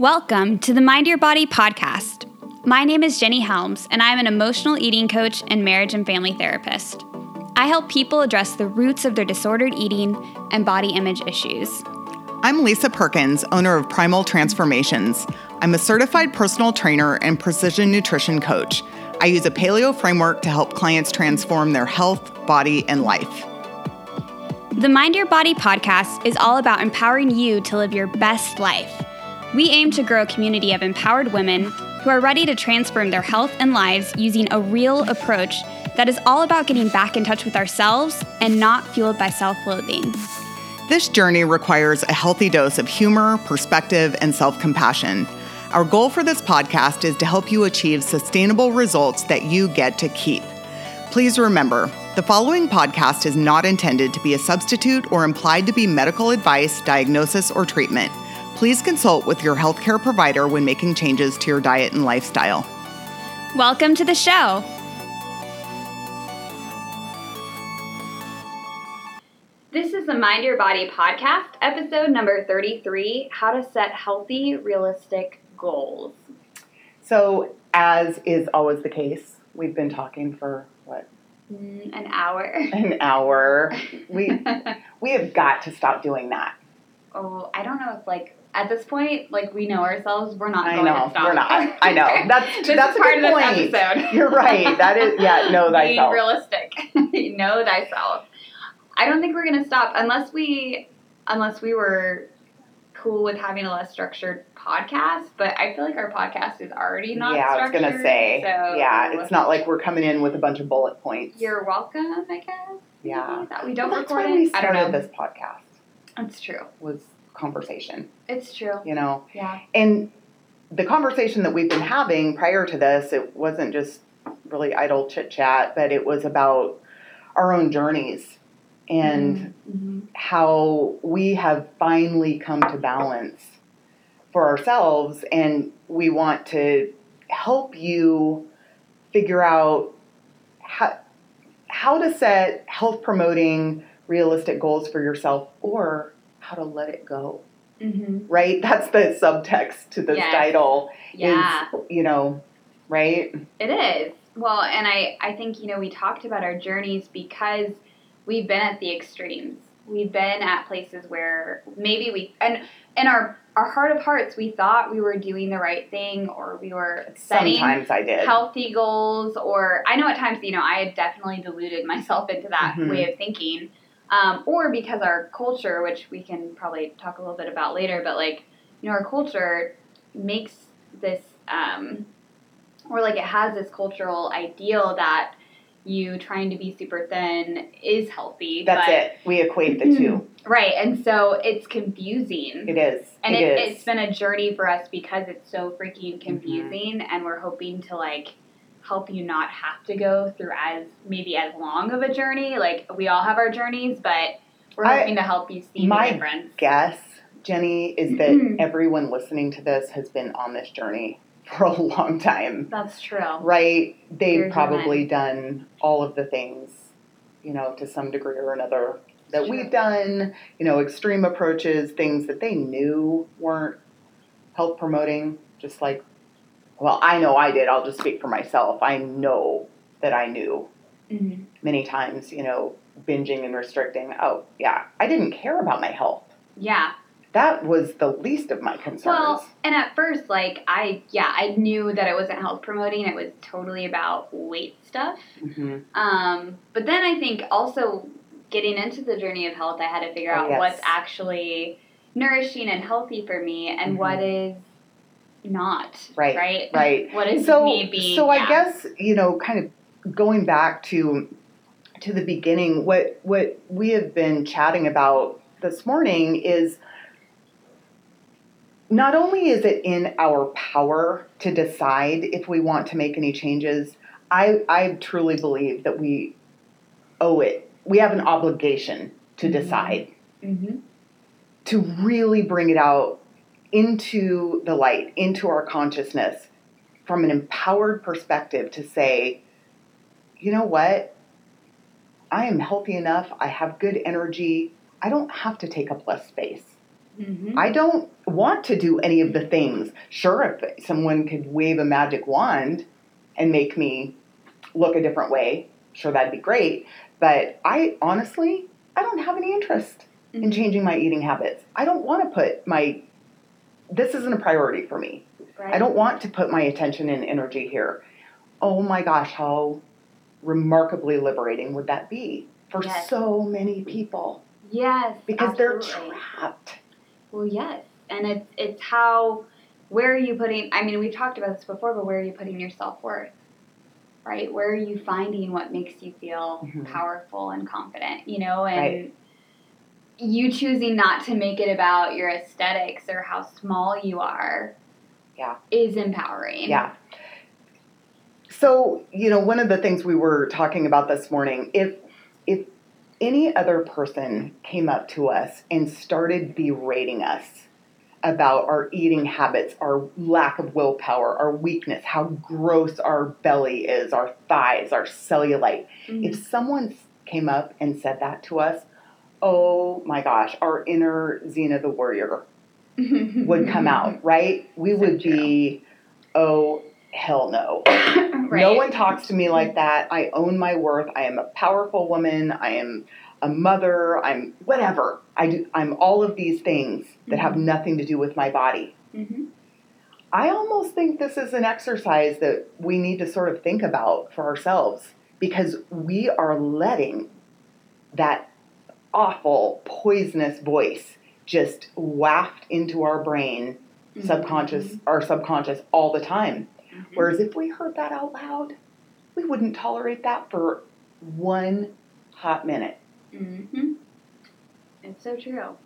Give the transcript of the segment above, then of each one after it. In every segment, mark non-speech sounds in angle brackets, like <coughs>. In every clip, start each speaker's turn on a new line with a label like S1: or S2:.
S1: Welcome to the Mind Your Body podcast. My name is Jenny Helms, and I'm an emotional eating coach and marriage and family therapist. I help people address the roots of their disordered eating and body image issues.
S2: I'm Lisa Perkins, owner of Primal Transformations. I'm a certified personal trainer and precision nutrition coach. I use a paleo framework to help clients transform their health, body, and life.
S1: The Mind Your Body podcast is all about empowering you to live your best life. We aim to grow a community of empowered women who are ready to transform their health and lives using a real approach that is all about getting back in touch with ourselves and not fueled by self loathing.
S2: This journey requires a healthy dose of humor, perspective, and self compassion. Our goal for this podcast is to help you achieve sustainable results that you get to keep. Please remember, the following podcast is not intended to be a substitute or implied to be medical advice, diagnosis, or treatment. Please consult with your healthcare provider when making changes to your diet and lifestyle.
S1: Welcome to the show. This is the Mind Your Body podcast, episode number 33 How to Set Healthy, Realistic Goals.
S2: So, as is always the case, we've been talking for what?
S1: Mm, an hour. <laughs>
S2: An hour. We <laughs> we have got to stop doing that.
S1: Oh, I don't know if like at this point, like we know ourselves, we're not.
S2: I
S1: going
S2: know
S1: to stop.
S2: we're not. <laughs> I know that's that's a
S1: part
S2: good
S1: of
S2: point.
S1: this episode. <laughs>
S2: You're right. That is yeah. Know
S1: Be
S2: thyself.
S1: realistic. <laughs> know thyself. I don't think we're gonna stop unless we unless we were cool with having a less structured podcast. But I feel like our podcast is already not.
S2: yeah, I was gonna say.
S1: So
S2: yeah, it's not like we're coming in with a bunch of bullet points.
S1: You're welcome, I guess.
S2: Yeah.
S1: That we don't
S2: Well, that's
S1: record
S2: why we.
S1: I
S2: started
S1: know.
S2: this podcast
S1: That's true.
S2: was conversation.
S1: It's true.
S2: You know,
S1: Yeah.
S2: and the conversation that we've been having prior to this, it wasn't just really idle chit chat, but it was about our own journeys and
S1: Mhm.
S2: how we have finally come to balance for ourselves and we want to help you figure out how, how to set health promoting realistic goals for yourself or how to let it go
S1: Mhm.
S2: right <laughs> that's the subtext to this
S1: Yes.
S2: title
S1: Yeah.
S2: is you know right
S1: It is. Well, and I, I think, you know, we talked about our journeys because we've been at the extremes. We've been at places where maybe we, and in our, our heart of hearts, we thought we were doing the right thing or we were setting
S2: sometimes i did
S1: healthy goals or I know at times, you know, I had definitely deluded myself into that
S2: Mhm.
S1: way of thinking. Um, or because our culture, which we can probably talk a little bit about later, but like, you know, our culture makes this, um, or like it has this cultural ideal that you trying to be super thin is healthy.
S2: that's
S1: but,
S2: it we equate the two
S1: Right. And so it's confusing.
S2: it is
S1: And
S2: it
S1: it,
S2: is.
S1: it's been a journey for us because it's so freaking
S2: Mm-hmm.
S1: confusing, and we're hoping to like help you not have to go through as maybe as long of a journey. Like we all have our journeys, but we're
S2: I-
S1: hoping to help you see
S2: my
S1: the difference.
S2: guess jenny is that
S1: Mhm.
S2: everyone listening to this has been on this journey <laughs> for a long time
S1: That's true.
S2: right they've
S1: You're
S2: probably done all of the things you know to some degree or another that
S1: Sure.
S2: we've done you know extreme approaches things that they knew weren't health promoting just like well i know i did i'll just speak for myself i know that i knew
S1: Mhm.
S2: many times you know binging and restricting oh yeah i didn't care about my health
S1: Yeah.
S2: that was the least of my concerns
S1: Well, and at first, like I, yeah, I knew that it wasn't health promoting. It was totally about weight stuff.
S2: hmm
S1: Um, but then I think also getting into the journey of health, I had to figure
S2: Oh,
S1: out
S2: yes.
S1: what's actually nourishing and healthy for me and
S2: Mhm.
S1: what is not.
S2: Right,
S1: Right.
S2: right.
S1: What is
S2: so
S1: me being?
S2: so i
S1: yeah.
S2: guess you know kind of going back to to the beginning what what we have been chatting about this morning is not only is it in our power to decide if we want to make any changes i i truly believe that we owe it we have an obligation to
S1: Mhm.
S2: decide
S1: Mhm.
S2: to really bring it out into the light, into our consciousness from an empowered perspective to say, you know what? I am healthy enough. I have good energy. I don't have to take up less space.
S1: Mm-hmm.
S2: I don't want to do any of the things. Sure, if someone could wave a magic wand and make me look a different way, sure, that'd be great. But I honestly, I don't have any interest in
S1: Mhm.
S2: changing my eating habits. I don't want to put my, this isn't a priority for me.
S1: Right.
S2: I don't want to put my attention and energy here. Oh my gosh, how remarkably liberating would that be for
S1: Yes.
S2: so many people?
S1: Yes.
S2: Because they're trapped.
S1: Well, yes, and it's it's how where are you putting? I mean, we've talked about this before, but where are you putting your self worth? Right? Where are you finding what makes you feel
S2: Mhm.
S1: powerful and confident? You know, and
S2: Right.
S1: You choosing not to make it about your aesthetics or how small you are.
S2: Yeah.
S1: Is empowering.
S2: Yeah. So, you know, one of the things we were talking about this morning, if if any other person came up to us and started berating us about our eating habits, our lack of willpower, our weakness, how gross our belly is, our thighs, our cellulite,
S1: Mhm.
S2: if someone came up and said that to us, oh my gosh, our inner Xena the warrior <laughs> would come out, right? We would be, oh, hell no. <coughs>
S1: right.
S2: No one talks to me like that. I own my worth. I am a powerful woman. I am a mother. I'm whatever. I do I'm all of these things that have
S1: Mhm.
S2: nothing to do with my body.
S1: Mhm.
S2: I almost think this is an exercise that we need to sort of think about for ourselves because we are letting that awful poisonous voice just waft into our brain subconscious our subconscious all the time
S1: Mhm.
S2: Whereas if we heard that out loud, we wouldn't tolerate that for one hot minute,
S1: Mhm. It's so true.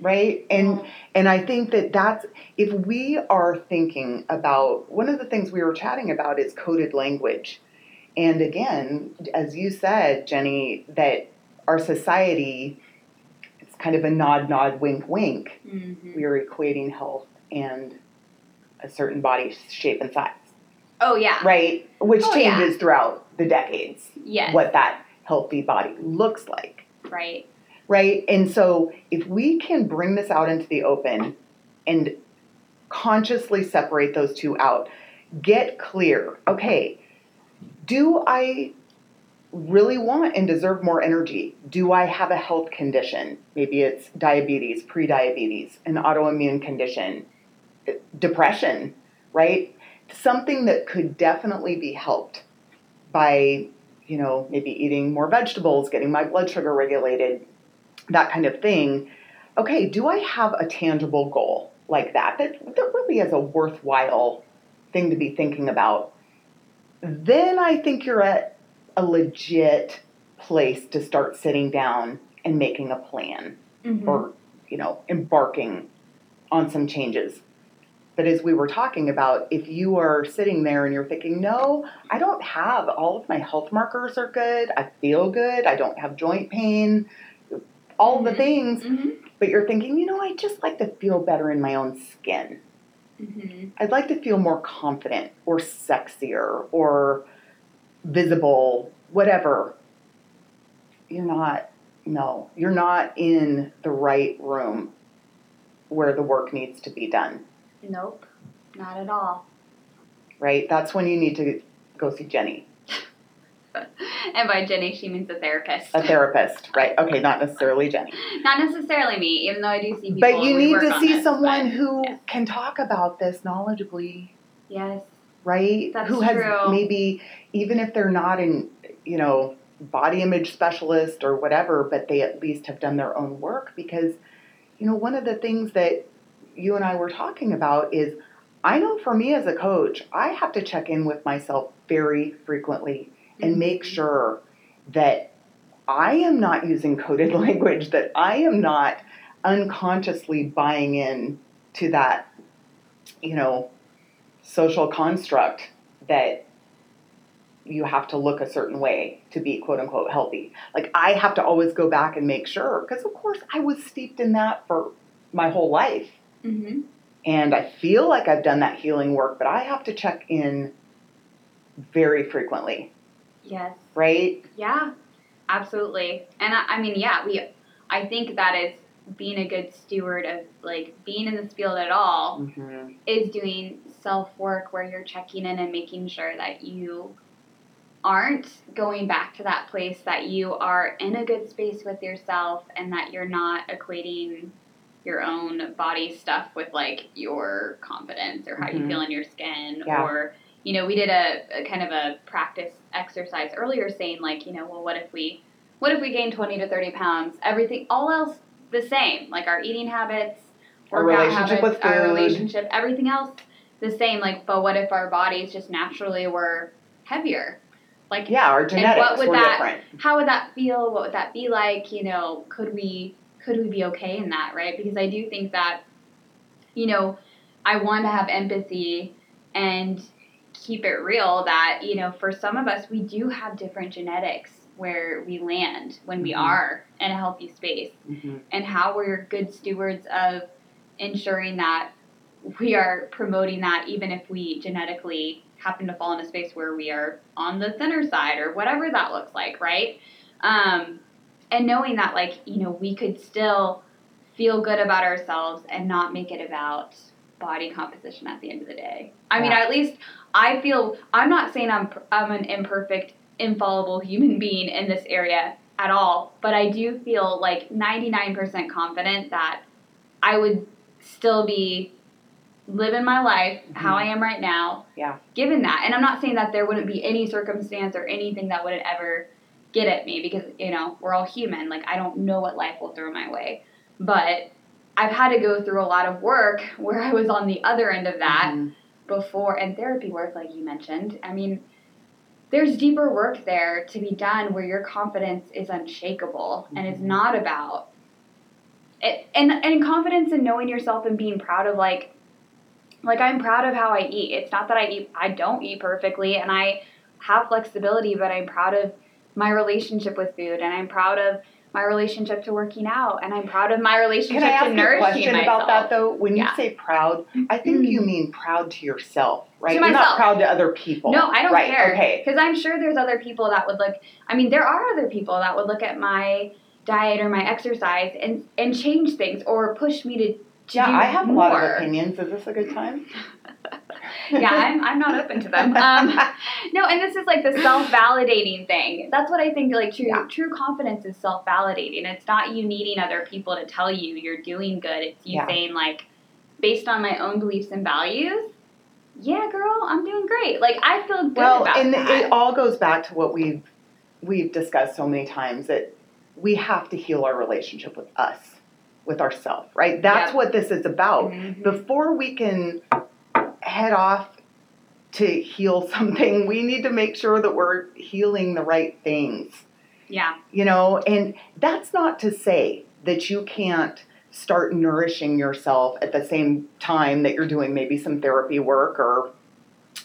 S2: right? And
S1: Yeah.
S2: and I think that that's if we are thinking about one of the things we were chatting about is coded language. And again, as you said, Jenny, that our society it's kind of a nod nod wink wink.
S1: Mhm.
S2: We are equating health and a certain body shape and size.
S1: Oh yeah.
S2: right? Which
S1: Oh, yeah.
S2: changes throughout the decades,
S1: Yes.
S2: what that healthy body looks like,
S1: Right.
S2: right? And so, if we can bring this out into the open and consciously separate those two out, get clear okay, do I really want and deserve more energy? Do I have a health condition? Maybe it's diabetes, prediabetes, an autoimmune condition, depression, right? Something that could definitely be helped by, you know, maybe eating more vegetables, getting my blood sugar regulated, that kind of thing. Okay, do I have a tangible goal like that that, that really is a worthwhile thing to be thinking about? Then I think you're at a legit place to start sitting down and making a plan
S1: Mhm.
S2: or you know embarking on some changes but as we were talking about if you are sitting there and you're thinking no i don't have all of my health markers are good i feel good i don't have joint pain all the
S1: Mhm.
S2: things
S1: Mhm.
S2: but you're thinking you know i just like to feel better in my own skin
S1: Mhm.
S2: i'd like to feel more confident or sexier or visible whatever you're not no you're not in the right room where the work needs to be done
S1: Nope. Not at all.
S2: right that's when you need to go see jenny <laughs>
S1: And by Jenny, she means a therapist.
S2: a therapist right okay not necessarily jenny <laughs>
S1: Not necessarily me, even though I do see people.
S2: but you need to see
S1: this,
S2: someone
S1: but-
S2: who
S1: yes.
S2: can talk about this knowledgeably
S1: Yes.
S2: Right?
S1: That's
S2: Who has
S1: true.
S2: maybe even if they're not in, you know, body image specialist or whatever, but they at least have done their own work because, you know, one of the things that you and I were talking about is I know for me as a coach, I have to check in with myself very frequently and mm-hmm.
S1: make
S2: sure that I am not using coded <laughs> language, that I am not unconsciously buying in to that, you know, social construct that you have to look a certain way to be quote unquote healthy. Like I have to always go back and make sure, because of course I was steeped in that for my whole life.
S1: Mhm.
S2: And I feel like I've done that healing work, but I have to check in very frequently,
S1: Yes.
S2: right?
S1: Yeah. Absolutely. And I, I mean, yeah, we. I think that is being a good steward of like being in this field at all
S2: Mm-hmm.
S1: is doing self work where you're checking in and making sure that you aren't going back to that place that you are in a good space with yourself and that you're not equating your own body stuff with like your confidence or how you
S2: Mhm.
S1: feel in your skin
S2: Yeah.
S1: or you know we did a, a kind of a practice exercise earlier saying like you know well what if we what if we gain 20 to 30 pounds everything all else the same like our eating habits
S2: Our relationship
S1: habits,
S2: with
S1: our
S2: food.
S1: relationship everything else the same like but what if our bodies just naturally were heavier like
S2: Yeah, our genetics
S1: what would
S2: were
S1: that-
S2: different.
S1: how would that feel what would that be like you know could we could we be okay in that right because i do think that you know i want to have empathy and keep it real that you know for some of us we do have different genetics where we land when we
S2: Mhm.
S1: are in a healthy space
S2: Mm-hmm.
S1: and how we're good stewards of ensuring that we are promoting that even if we genetically happen to fall in a space where we are on the thinner side or whatever that looks like right? Um, and knowing that like you know we could still feel good about ourselves and not make it about body composition at the end of the day. I mean at least i feel i'm not saying i'm i'm an imperfect infallible human being in this area at all but i do feel like 99% confident that i would still be living my life how i am right now
S2: Yeah.
S1: given that and i'm not saying that there wouldn't be any circumstance or anything that wouldn't ever get at me because you know we're all human like i don't know what life will throw my way but i've had to go through a lot of work <laughs> where i was on the other end of that
S2: Mhm.
S1: before and therapy work like you mentioned i mean there's deeper work there to be done where your confidence is unshakable and it's
S2: Mhm.
S1: not about it, and and confidence in knowing yourself and being proud of like like I'm proud of how I eat. It's not that I eat I don't eat perfectly and I have flexibility, but I'm proud of my relationship with food and I'm proud of my relationship to working out and I'm proud of my relationship
S2: Can I ask
S1: to
S2: you a question
S1: myself.
S2: about that though? When
S1: Yeah.
S2: you say proud, I think
S1: Mm.
S2: you mean proud to yourself, right?
S1: To
S2: You're not proud to other people.
S1: No, I don't
S2: right,
S1: care.
S2: Okay.
S1: Because I'm sure there's other people that would look. I mean, there are other people that would look at my diet or my exercise and and change things or push me to.
S2: Yeah, I have
S1: more.
S2: a lot of opinions. Is this a good time? <laughs>
S1: yeah, I'm, I'm not open to them. Um, <laughs> no, and this is like the self validating thing. That's what I think. Like true
S2: Yeah.
S1: true confidence is self validating. It's not you needing other people to tell you you're doing good. It's you
S2: Yeah.
S1: saying like, based on my own beliefs and values. Yeah, girl, I'm doing great. Like I feel good
S2: well,
S1: about
S2: and
S1: that.
S2: it all goes back to what we've we've discussed so many times that we have to heal our relationship with us, with ourselves, right? That's what this is about.
S1: Mhm.
S2: Before we can head off to heal <laughs> something, we need to make sure that we're healing the right things.
S1: yeah.
S2: you know and that's not to say that you can't start nourishing yourself at the same time that you're doing maybe some therapy work or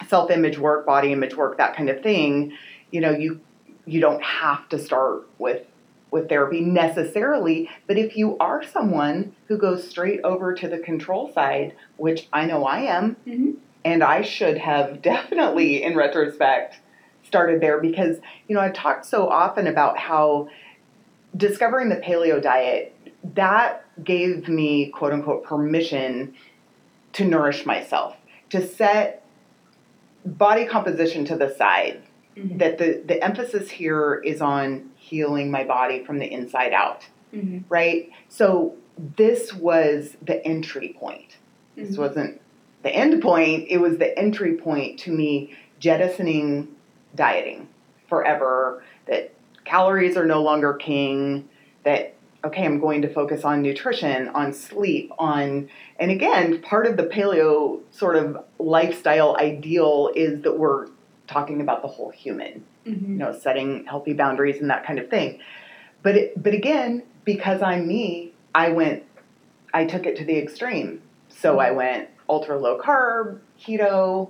S2: self-image work body image work that kind of thing you know you you don't have to start with with therapy necessarily but if you are someone who goes straight over to the control side which i know i am
S1: Mhm.
S2: and i should have <laughs> definitely in retrospect started there because you know i've talked so often about how discovering the paleo diet that gave me quote unquote permission to nourish myself to set body composition to the side
S1: Mhm.
S2: that the, the emphasis here is on healing my body from the inside out
S1: Mhm.
S2: right so this was the entry point this
S1: Mhm.
S2: wasn't the end point it was the entry point to me jettisoning dieting forever that calories are no longer king that okay i'm going to focus on nutrition on sleep on and again part of the paleo sort of lifestyle ideal is that we're talking about the whole human you
S1: Mhm.
S2: know setting healthy boundaries and that kind of thing. But it, but again because i'm me i went i took it to the extreme. So i went ultra low carb keto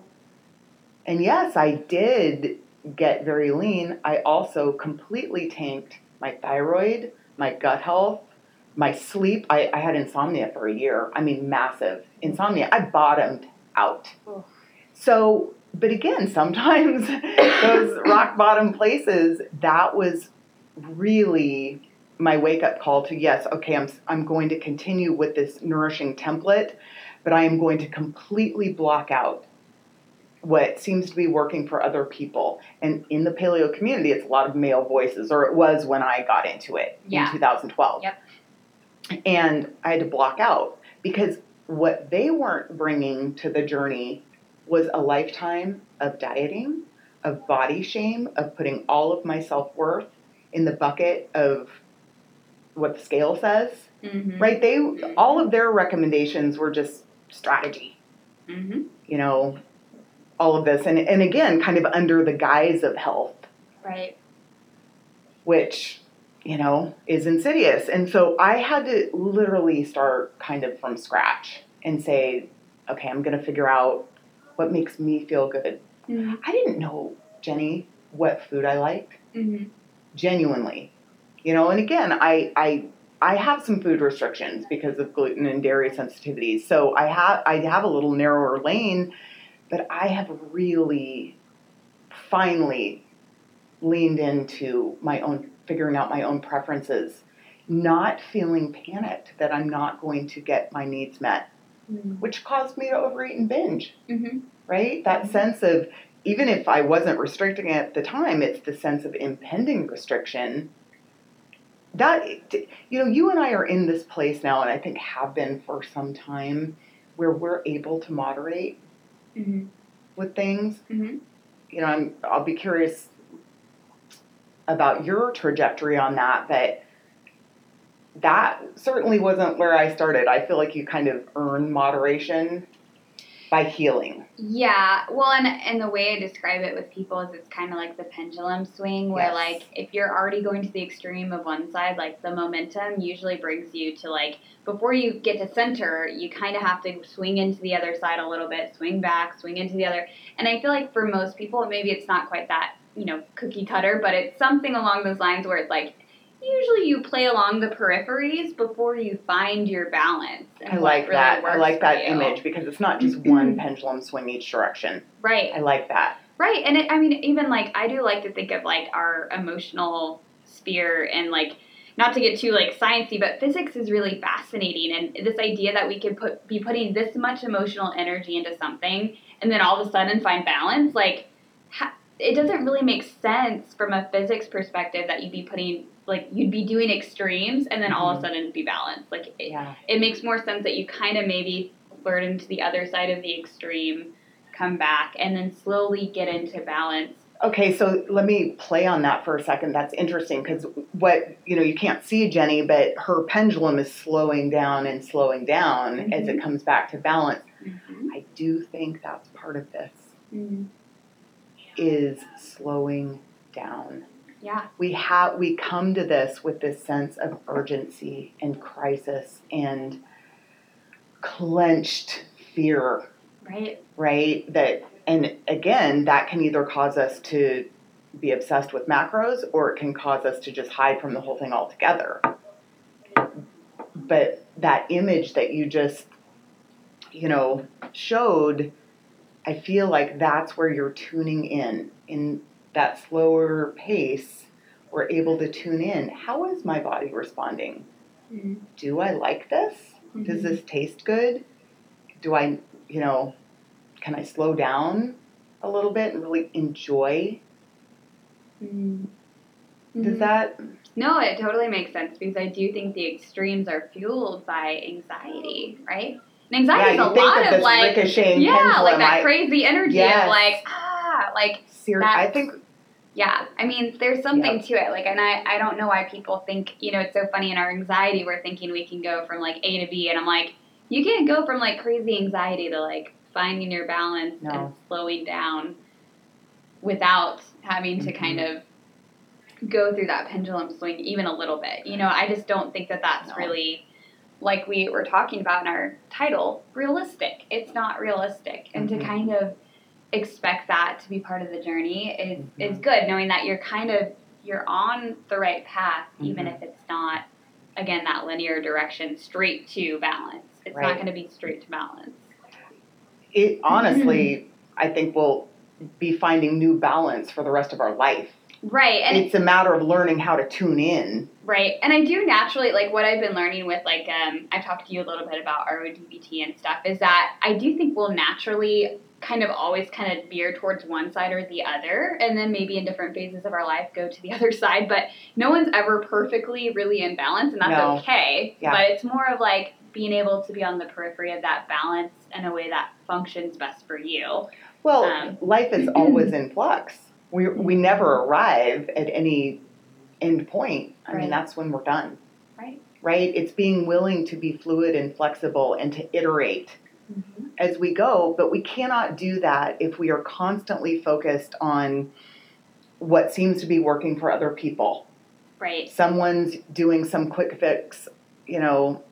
S2: and yes i did get very lean. I also completely tanked my thyroid my gut health my sleep. I, I had insomnia for a year. I mean massive insomnia. I bottomed out.
S1: Oof.
S2: so but again sometimes <laughs> those rock bottom places that was really my wake up call to yes, okay, I'm I'm going to continue with this nourishing template, but I am going to completely block out what seems to be working for other people. And in the paleo community, it's a lot of male voices, or it was when I got into it
S1: Yeah.
S2: in 2012.
S1: Yep.
S2: And I had to block out because what they weren't bringing to the journey was a lifetime of dieting, of body shame, of putting all of my self worth in the bucket of what the scale says.
S1: Mm-hmm.
S2: Right? They all of their recommendations were just strategy
S1: Mm-hmm.
S2: you know, all of this. And, and again, kind of under the guise of health,
S1: Right.
S2: which, you know, is insidious. And so I had to literally start kind of from scratch and say, okay, I'm going to figure out what makes me feel good.
S1: Mm-hmm.
S2: I didn't know, Jenny, what food I liked,
S1: Mm-hmm.
S2: genuinely. You know, and again, I, I, I have some food restrictions because of gluten and dairy sensitivities. So I have I have a little narrower lane, but I have really finally leaned into my own figuring out my own preferences, not feeling panicked that I'm not going to get my needs met, which caused me to overeat and binge
S1: Mm-hmm.
S2: right? That
S1: Mhm.
S2: sense of even if I wasn't restricting it at the time, it's the sense of impending restriction. That you know, you and I are in this place now, and I think have been for some time, where we're able to moderate
S1: Mm-hmm.
S2: with things.
S1: Mm-hmm.
S2: You know, I'm I'll be curious about your trajectory on that, but that certainly wasn't where I started. I feel like you kind of earn moderation by healing.
S1: Yeah, well, and and the way I describe it with people is it's kind of like the pendulum swing, where
S2: Yes.
S1: like if you're already going to the extreme of one side, like the momentum usually brings you to like before you get to center, you kind of have to swing into the other side a little bit, swing back, swing into the other. And I feel like for most people, maybe it's not quite that you know cookie cutter, but it's something along those lines where it's like usually you play along the peripheries before you find your balance. and
S2: I like
S1: really
S2: that. I like that image because it's not just one mm-hmm. pendulum swing each direction.
S1: Right.
S2: I like that.
S1: Right, and it, I mean, even like I do like to think of like our emotional sphere and like not to get too like sciencey, but physics is really fascinating, and this idea that we could put be putting this much emotional energy into something, and then all of a sudden find balance, like ha- it doesn't really make sense from a physics perspective that you'd be putting like you'd be doing extremes and then all of a mm-hmm. sudden be balanced. Like it,
S2: Yeah.
S1: it makes more sense that you kind of maybe flirt into the other side of the extreme, come back, and then slowly get into balance.
S2: Okay, so let me play on that for a second. That's interesting because what, you know, you can't see Jenny, but her pendulum is slowing down and slowing down as it mm-hmm. comes back to balance. Mm-hmm. I do think that's part of this is slowing down.
S1: Yeah.
S2: We have we come to this with this sense of urgency and crisis and clenched fear
S1: Right.
S2: right? That and again, that can either cause us to be obsessed with macros or it can cause us to just hide from the whole thing altogether. But that image that you just you know showed, I feel like that's where you're tuning in in that slower pace. We're able to tune in. How is my body responding?
S1: Mhm.
S2: Do I like this? Does this taste good? Do I, you know, can I slow down a little bit and really enjoy?
S1: Mhm.
S2: Does
S1: Mhm.
S2: that?
S1: No, it totally makes sense because I do think the extremes are fueled by anxiety, right? And anxiety
S2: yeah,
S1: is a lot
S2: of
S1: of like, yeah,
S2: pendulum.
S1: like that
S2: I,
S1: crazy energy
S2: Yes.
S1: of like, ah, like
S2: ser- I think
S1: Yeah, I mean, there's something to it. Like, and I, I don't know why people think, you know, it's so funny in our anxiety, we're thinking we can go from like A to B, and I'm like, you can't go from like crazy anxiety to like finding your balance
S2: No.
S1: and slowing down without having to kind
S2: Mm-hmm.
S1: of go through that pendulum swing even a little bit. You know, I just don't think that that's
S2: No.
S1: really like we were talking about in our title, realistic. It's not realistic. And
S2: Mhm.
S1: to kind of expect that to be part of the journey is is
S2: Mhm.
S1: good knowing that you're kind of you're on the right path even
S2: Mhm.
S1: if it's not again that linear direction straight to balance. It's not going to be straight to balance.
S2: it honestly, <laughs> I think we'll be finding new balance for the rest of our life.
S1: Right. And
S2: it's a matter of learning how to tune in.
S1: Right. And I do naturally like what I've been learning with like um I talked to you a little bit about RODBT and stuff is that I do think we'll naturally kind of always kind of veer towards one side or the other and then maybe in different phases of our life go to the <laughs> other side but no one's ever perfectly really in balance and that's
S2: No.
S1: okay
S2: Yeah.
S1: but it's more of like being able to be on the periphery of that balance in a way that functions best for you
S2: Well,
S1: Um,
S2: life is <clears throat> always in flux. We we never arrive at any end point. I
S1: Right.
S2: mean, that's when we're done.
S1: right
S2: Right? It's being willing to be fluid and flexible and to iterate
S1: mm-hmm.
S2: as we go, but we cannot do that if we are constantly focused on what seems to be working for other people.
S1: right
S2: Someone's doing some quick fix, you know,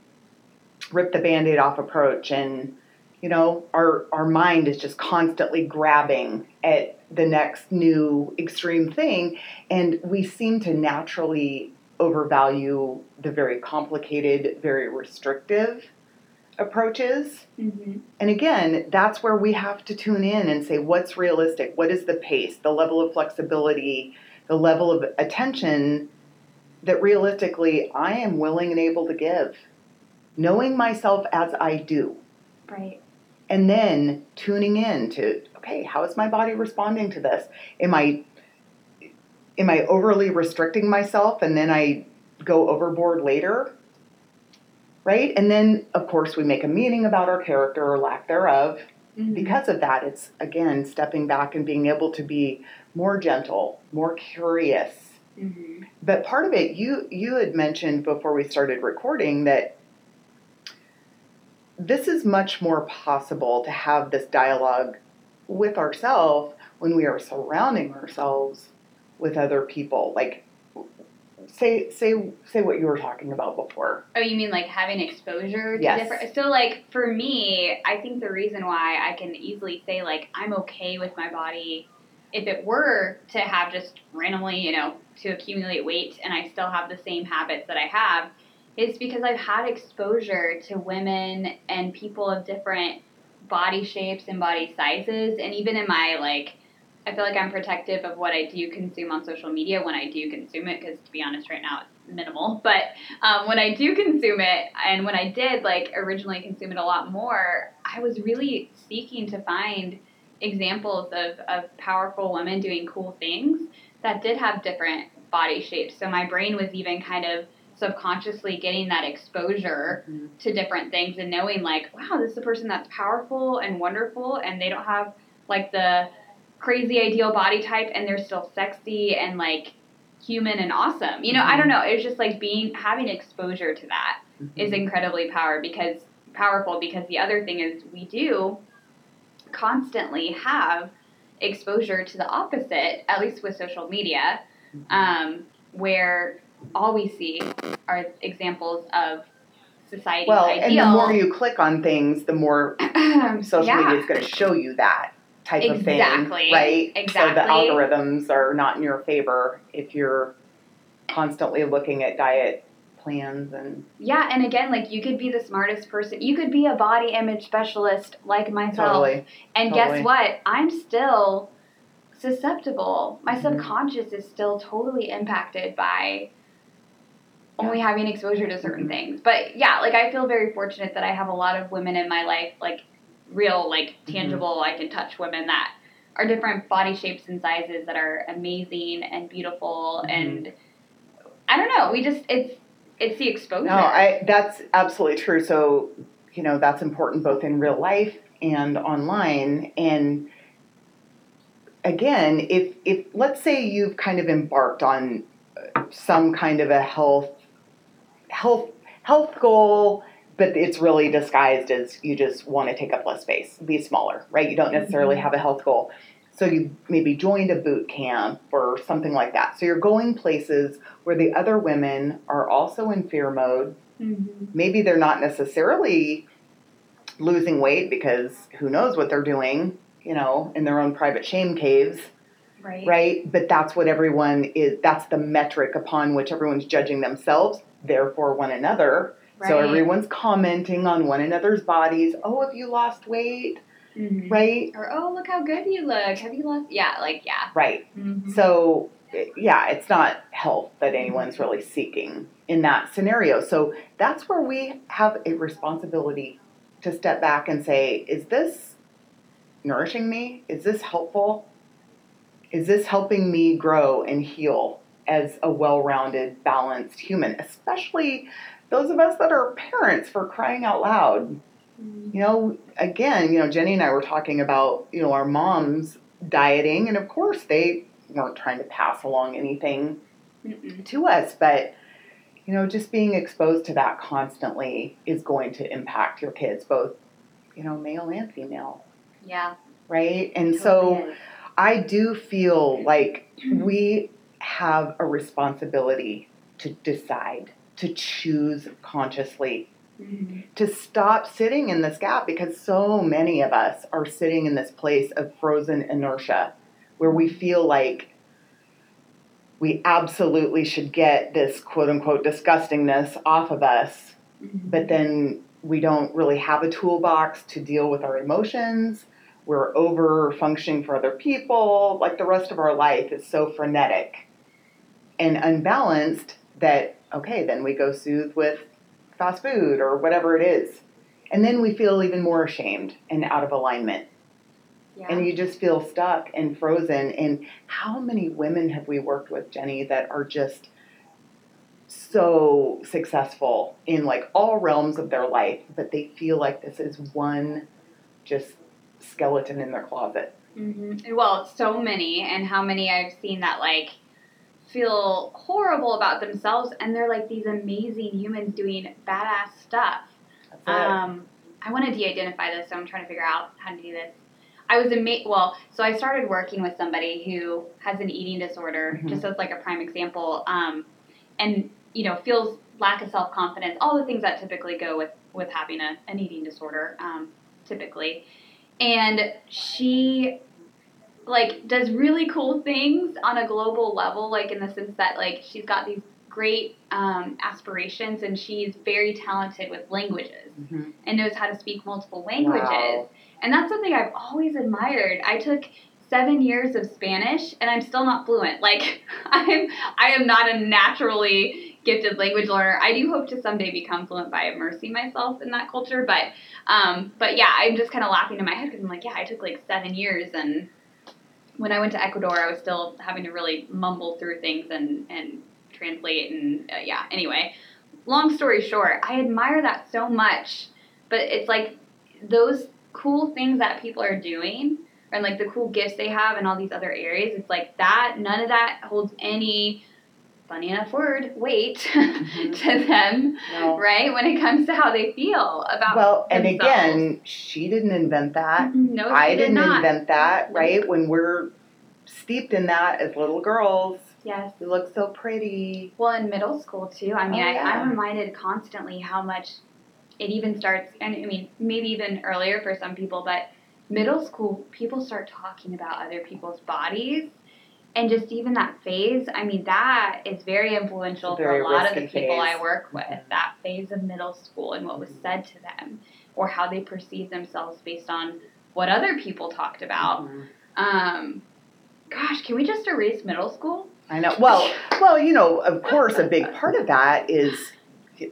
S2: rip the band-aid off approach and you know, our our mind is just constantly grabbing at the next new extreme thing and we seem to naturally overvalue the very complicated, very restrictive approaches.
S1: mm-hmm.
S2: And again, that's where we have to tune in and say what's realistic, what is the pace, the level of flexibility, the level of attention that realistically I am willing and able to give. Knowing myself as I do.
S1: right
S2: And then tuning in to, okay, how is my body responding to this? Am I am I overly restricting myself and then I go overboard later? Right? And then of course we make a meaning about our character or lack thereof.
S1: Mhm.
S2: Because of that, it's again stepping back and being able to be more gentle, more curious.
S1: Mhm.
S2: But part of it, you you had mentioned before we started recording that this is much more possible to have this dialogue with ourselves when we are surrounding ourselves with other people. Like say say say what you were talking about before.
S1: Oh, you mean like having exposure to
S2: Yes.
S1: different? So, like for me, I think the reason why I can easily say like I'm okay with my body, if it were to have just randomly, you know, to accumulate weight, and I still have the same habits that I have, is because I've had exposure to women and people of different body shapes and body sizes, and even in my like. I feel like I'm protective of what I do consume on social media when I do consume it, because to be honest, right now it's minimal. <laughs> But um, when I do consume it, and when I did like originally consume it a lot more, I was really seeking to find examples of, of powerful women doing cool things that did have different body shapes. So my brain was even kind of subconsciously getting that exposure
S2: Mhm.
S1: to different things and knowing like, wow, this is a person that's powerful and wonderful and they don't have like the crazy ideal body type and they're still sexy and like human and awesome. You know, I don't know. It's just like being having exposure to that is incredibly power because powerful because the other thing is we do constantly have exposure to the opposite, at least with social media, um, where all we see are examples of society's
S2: Well, and the more you click on things, the more <clears throat> social
S1: yeah.
S2: media is going to show you that type of thing,
S1: Exactly.
S2: right?
S1: Exactly.
S2: So the algorithms are not in your favor if you're constantly looking at diet plans and
S1: Yeah, and again, like you could be the smartest person. You could be a body image specialist like myself.
S2: totally.
S1: And
S2: Totally.
S1: guess what? I'm still susceptible. My
S2: Mhm.
S1: subconscious is still totally impacted by only having exposure to certain things. But yeah, like I feel very fortunate that I have a lot of women in my life, like real, like
S2: Mm-hmm.
S1: tangible, I can touch women that are different body shapes and sizes that are amazing and beautiful
S2: Mhm.
S1: and I don't know, we just it's it's the exposure.
S2: No, I that's absolutely true. So, you know, that's important both in real life and online. And again, if if let's say you've kind of embarked on some kind of a health health health goal, but it's really disguised as you just want to take up less space, be smaller, right? You don't necessarily have a health goal. So you maybe joined a boot camp or something like that. So you're going places where the other women are also in fear mode.
S1: Mhm.
S2: Maybe they're not necessarily losing weight because who knows what they're doing, you know, in their own private shame caves,
S1: Right.
S2: right? But that's what everyone is, that's the metric upon which everyone's judging themselves, therefore one another.
S1: Right.
S2: So everyone's commenting on one another's bodies. Oh, have you lost weight?
S1: Mhm.
S2: Right?
S1: Or oh, look how good you look. Have you lost? Yeah, like yeah.
S2: Right.
S1: Mhm.
S2: So yeah, it's not health that anyone's really seeking in that scenario. So that's where we have a responsibility to step back and say, is this nourishing me? Is this helpful? Is this helping me grow and heal as a well rounded, balanced human? Especially those of us that are parents for crying out loud. Mm-hmm. You know, again, you know, Jenny and I were talking about, you know, our moms dieting, and of course they weren't trying to pass along anything
S1: Mm-mm.
S2: to us, but you know, just being exposed to that constantly is going to impact your kids, both, you know, male and female,
S1: Yeah.
S2: right? And so
S1: is.
S2: I do feel like we have a responsibility to decide, to choose consciously,
S1: Mhm.
S2: to stop sitting in this gap because so many of us are sitting in this place of frozen inertia where we feel like we absolutely should get this quote unquote disgustingness off of us,
S1: Mhm.
S2: but then we don't really have a toolbox to deal with our emotions. We're over functioning for other people. Like the rest of our life is so frenetic and unbalanced that, okay, then we go soothe with fast food or whatever it is. And then we feel even more ashamed and out of alignment.
S1: Yeah.
S2: And you just feel stuck and frozen. And how many women have we worked with, Jenny, that are just so successful in like all realms of their life, but they feel like this is one just skeleton in their closet.
S1: hmm Well, so many, and how many I've seen that like feel horrible about themselves, and they're like these amazing humans doing badass stuff. Um, I want to de-identify this, so I'm trying to figure out how to do this. I was ama- well, so I started working with somebody who has an eating disorder,
S2: Mhm.
S1: just as like a prime example, um, and you know feels lack of self confidence, all the things that typically go with with having a, an eating disorder, um, typically, and she like does really cool things on a global level, like in the sense that like she's got these great um, aspirations and she's very talented with languages
S2: Mhm.
S1: and knows how to speak multiple languages.
S2: Wow.
S1: And that's something I've always admired. I took seven years of Spanish and I'm still not fluent. Like <laughs> I'm I am not a naturally gifted language learner. I do hope to someday become fluent by immersing myself in that culture. But um, but yeah, I'm just kind of laughing in my head because I'm like, yeah, I took like seven years and when I went to Ecuador, I was still having to really mumble through things and, and translate and uh, yeah. Anyway, long story short, I admire that so much, but it's like those cool things that people are doing and like the cool gifts they have in all these other areas. It's like that. None of that holds any funny enough word weight <laughs>
S2: Mhm.
S1: to them,
S2: No.
S1: right? When it comes to how they feel about
S2: Well, and
S1: themselves.
S2: again, she didn't invent that.
S1: no, she
S2: I
S1: did
S2: didn't
S1: not.
S2: invent that, right? When we're steeped in that as little girls,
S1: Yes.
S2: You look so pretty.
S1: Well, in middle school too. I mean,
S2: Oh,
S1: I. I'm reminded constantly how much it even starts, and I mean, maybe even earlier for some people, but middle school, people start talking about other people's bodies. And just even that phase, I mean, that is very influential
S2: very
S1: for a lot of the people
S2: phase.
S1: I work with.
S2: Mhm.
S1: That phase of middle school and what was said to them, or how they perceive themselves based on what other people talked about.
S2: Mhm.
S1: Um, gosh, can we just erase middle school?
S2: I know. Well, <laughs> well, you know, of course, a big part of that is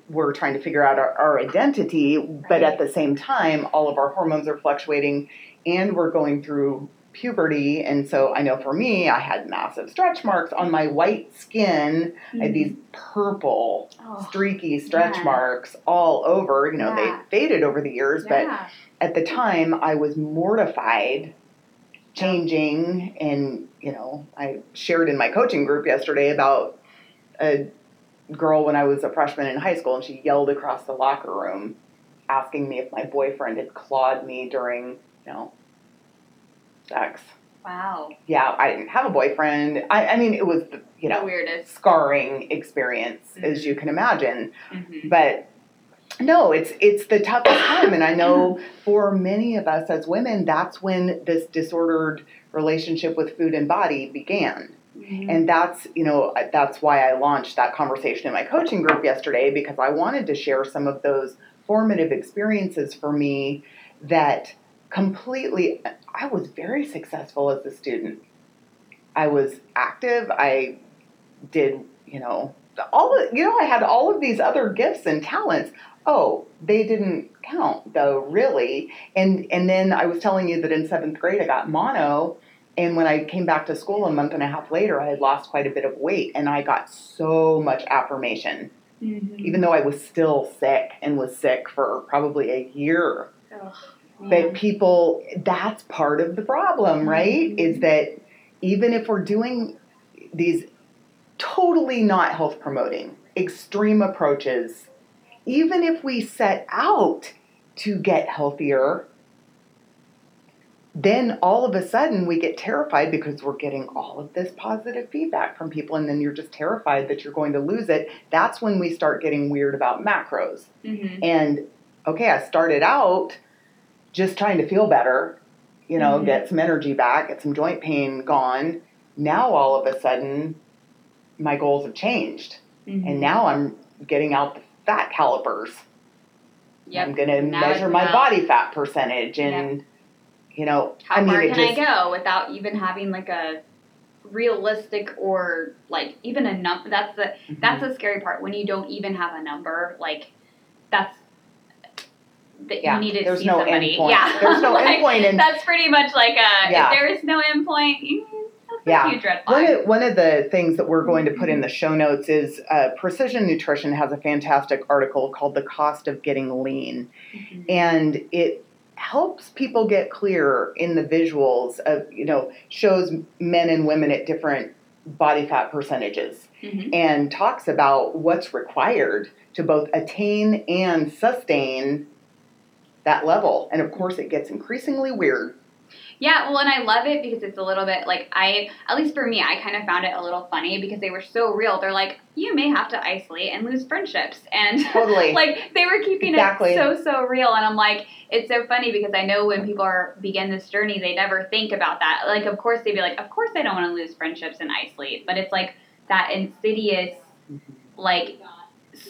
S2: we're trying to figure out our, our identity, but at the same time, all of our hormones are fluctuating, and we're going through puberty. And so, I know for me, I had massive stretch marks on my white skin. I had these mm. purple,
S1: Oh,
S2: streaky stretch
S1: yeah.
S2: marks all over. You know,
S1: Yeah.
S2: they faded over the years, but at the time I was mortified changing and you know I shared in my coaching group yesterday about a girl when I was a freshman in high school and she yelled across the locker room asking me if my boyfriend had clawed me during you know sex
S1: Wow.
S2: yeah I didn't have a boyfriend I, I mean it was the, you
S1: The weirdest.
S2: scarring experience as you can imagine
S1: Mhm.
S2: but no it's it's the toughest time and i know <clears throat> for many of us as women that's when this disordered relationship with food and body began
S1: Mhm.
S2: and that's you know that's why i launched that conversation in my coaching group yesterday because i wanted to share some of those formative experiences for me that completely i was very successful as a student I was active. I did, you know, all the, you know, I had all of these other gifts and talents. Oh, they didn't count though, really. And and then I was telling you that in seventh grade I got mono, and when I came back to school a month and a half later, I had lost quite a bit of weight, and I got so much affirmation,
S1: Mm-hmm.
S2: even though I was still sick and was sick for probably a year. But
S1: man.
S2: people, that's part of the problem, right?
S1: Mhm.
S2: Is that even if we're doing these totally not health promoting, extreme approaches, even if we set out to get healthier, then all of a sudden we get terrified because we're getting all of this positive feedback from people, and then you're just terrified that you're going to lose it. That's when we start getting weird about macros.
S1: Mhm.
S2: And okay, I started out just trying to feel better, you know,
S1: Mhm.
S2: get some energy back, get some joint pain gone. Now all of a sudden, my goals have changed.
S1: Mhm.
S2: And now I'm getting out the fat calipers.
S1: Yep.
S2: I'm going to measure my body fat percentage. And, you know,
S1: How
S2: I mean,
S1: far can
S2: just,
S1: I go without even having like a realistic or like even a number? That's the
S2: Mhm.
S1: that's the scary part when you don't even have a number. Like that's that
S2: Yeah,
S1: you need to see
S2: no
S1: somebody.
S2: endpoint.
S1: Yeah,
S2: There's no <laughs>
S1: Like,
S2: endpoint and-
S1: that's pretty much like a
S2: Yeah.
S1: if there is no endpoint.
S2: Yeah.
S1: a huge red
S2: One of, one of the things that we're going to put in the show notes is uh, Precision Nutrition has a fantastic article called The Cost of Getting Lean.
S1: Mhm.
S2: and it helps people get clear in the visuals of you know shows men and women at different body fat percentages
S1: Mhm.
S2: and talks about what's required to both attain and sustain that level and of course it gets increasingly weird
S1: Yeah, well, and I love it because it's a little bit like I, at least for me, I kind of found it a little funny because they were so real. They're like, you may have to isolate and lose friendships, and <laughs>
S2: Totally.
S1: like they were keeping
S2: Exactly.
S1: it so so real. And I'm like, it's so funny because I know when people are begin this journey, they never think about that. Like, of course they'd be like, of course I don't want to lose friendships and isolate, but it's like that insidious, mm-hmm. like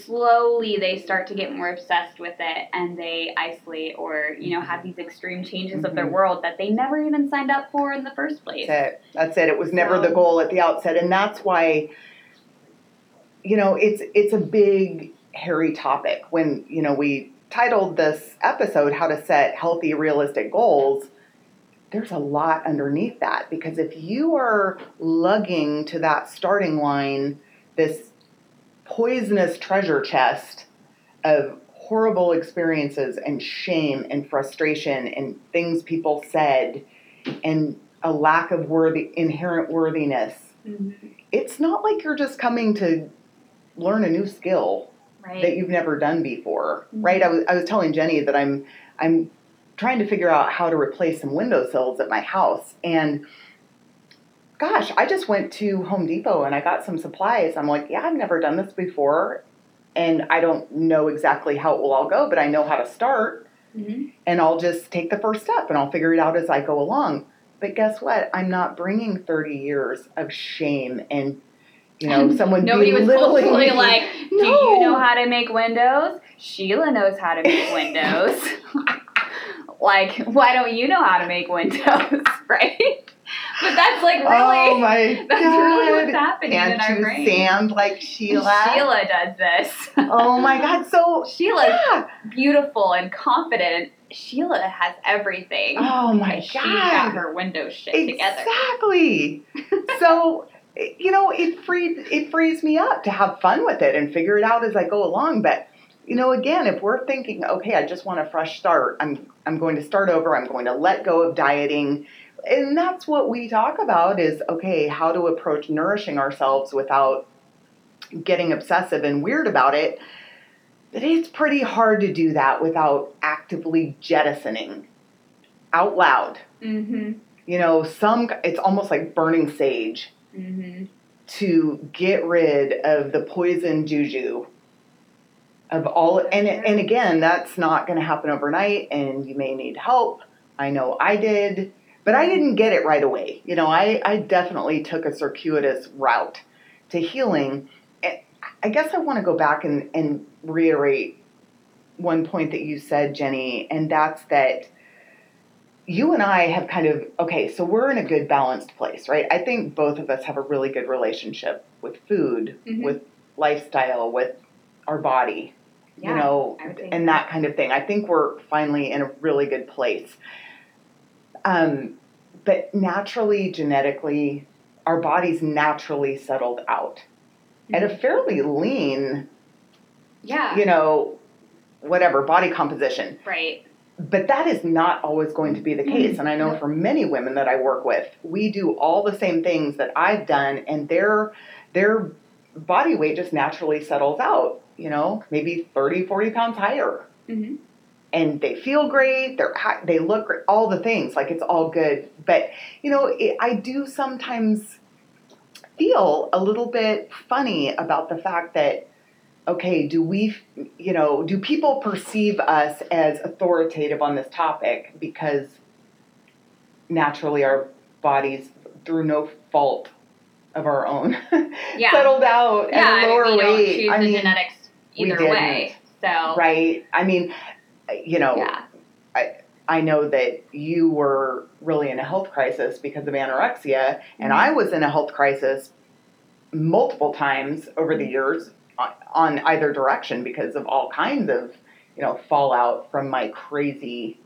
S1: slowly they start to get more obsessed with it and they isolate or you know have these extreme changes of their
S2: Mhm.
S1: world that they never even signed up for in the first place
S2: That's it. That's it. It was never
S1: So-
S2: the goal at the outset, and that's why, you know, it's it's a big, hairy topic. When you know we titled this episode "How to Set Healthy, Realistic Goals," there's a lot underneath that because if you are lugging to that starting line this poisonous treasure chest of horrible experiences and shame and frustration and things people said and a lack of worthy inherent worthiness.
S1: Mhm.
S2: it's not like you're just coming to learn a new skill
S1: right.
S2: that you've never done before.
S1: Mhm.
S2: right? I was, I was telling jenny that i'm i'm trying to figure out how to replace some windowsills at my house. And gosh i just went to home depot and i got some supplies i'm like yeah i've never done this before and i don't know exactly how it will all go but i know how to start
S1: Mhm.
S2: and I'll just take the first step and I'll figure it out as I go along. But guess what? I'm not bringing 30 years of shame and you know <laughs> someone
S1: nobody was
S2: belittling
S1: culturally
S2: me.
S1: like do
S2: No.
S1: you know how to make windows sheila knows how to make windows <laughs> <laughs> like why don't you know how to make windows right but that's like really
S2: oh <laughs> my
S1: that's
S2: god!
S1: really what's happening
S2: and
S1: in our brain
S2: sound like Sheila.
S1: sheila does this
S2: Oh my <laughs> god! So
S1: Sheila's
S2: yeah.
S1: beautiful and confident. Sheila has everything.
S2: Oh my
S1: because She got
S2: god!
S1: her window shit together.
S2: Exactly. so you know, it freed it frees me up to have fun with it and figure it out as I go along. But you know, again, if we're thinking, okay, I just want a fresh start, I'm I'm going to start over. I'm going to let go of dieting. And that's what we talk about is okay, how to approach nourishing ourselves without getting obsessive and weird about it. But it's pretty hard to do that without actively jettisoning out loud
S1: Mm-hmm.
S2: you know some it's almost like burning sage
S1: Mm-hmm.
S2: to get rid of the poison juju of all and and again that's not going to happen overnight and you may need help i know i did but i didn't get it right away you know i i definitely took a circuitous route to healing And i guess i want to go back and and reiterate one point that you said jenny and that's that you and I have kind of okay, so we're in a good balanced place, right? I think both of us have a really good relationship with food,
S1: Mhm.
S2: with lifestyle, with our body,
S1: Yeah,
S2: you know,
S1: I would say
S2: and that kind of thing. I think we're finally in a really good place. Um, but naturally, genetically, our bodies naturally settled out at a fairly lean,
S1: Yeah.
S2: you know, whatever body composition.
S1: Right.
S2: But that is not always going to be the case. And I know for many women that I work with, we do all the same things that I've done, and their their body weight just naturally settles out, you know, maybe 30, 40 pounds higher.
S1: hmm
S2: And they feel great, they're they look great, all the things, like it's all good. But, you know, it, I do sometimes feel a little bit funny about the fact that okay, do we, you know, do people perceive us as authoritative on this topic because naturally our bodies, through no fault of our own, <laughs>
S1: Yeah.
S2: settled out
S1: Yeah.
S2: at
S1: I
S2: a
S1: mean,
S2: lower
S1: we don't choose
S2: I
S1: the
S2: mean,
S1: genetics
S2: we
S1: either way. So.
S2: right? I mean, you know,
S1: Yeah.
S2: I know that you were really in a health crisis because of anorexia, and
S1: Mhm.
S2: I was in a health crisis multiple times over the years on, on either direction because of all kinds of, you know, fallout from my crazy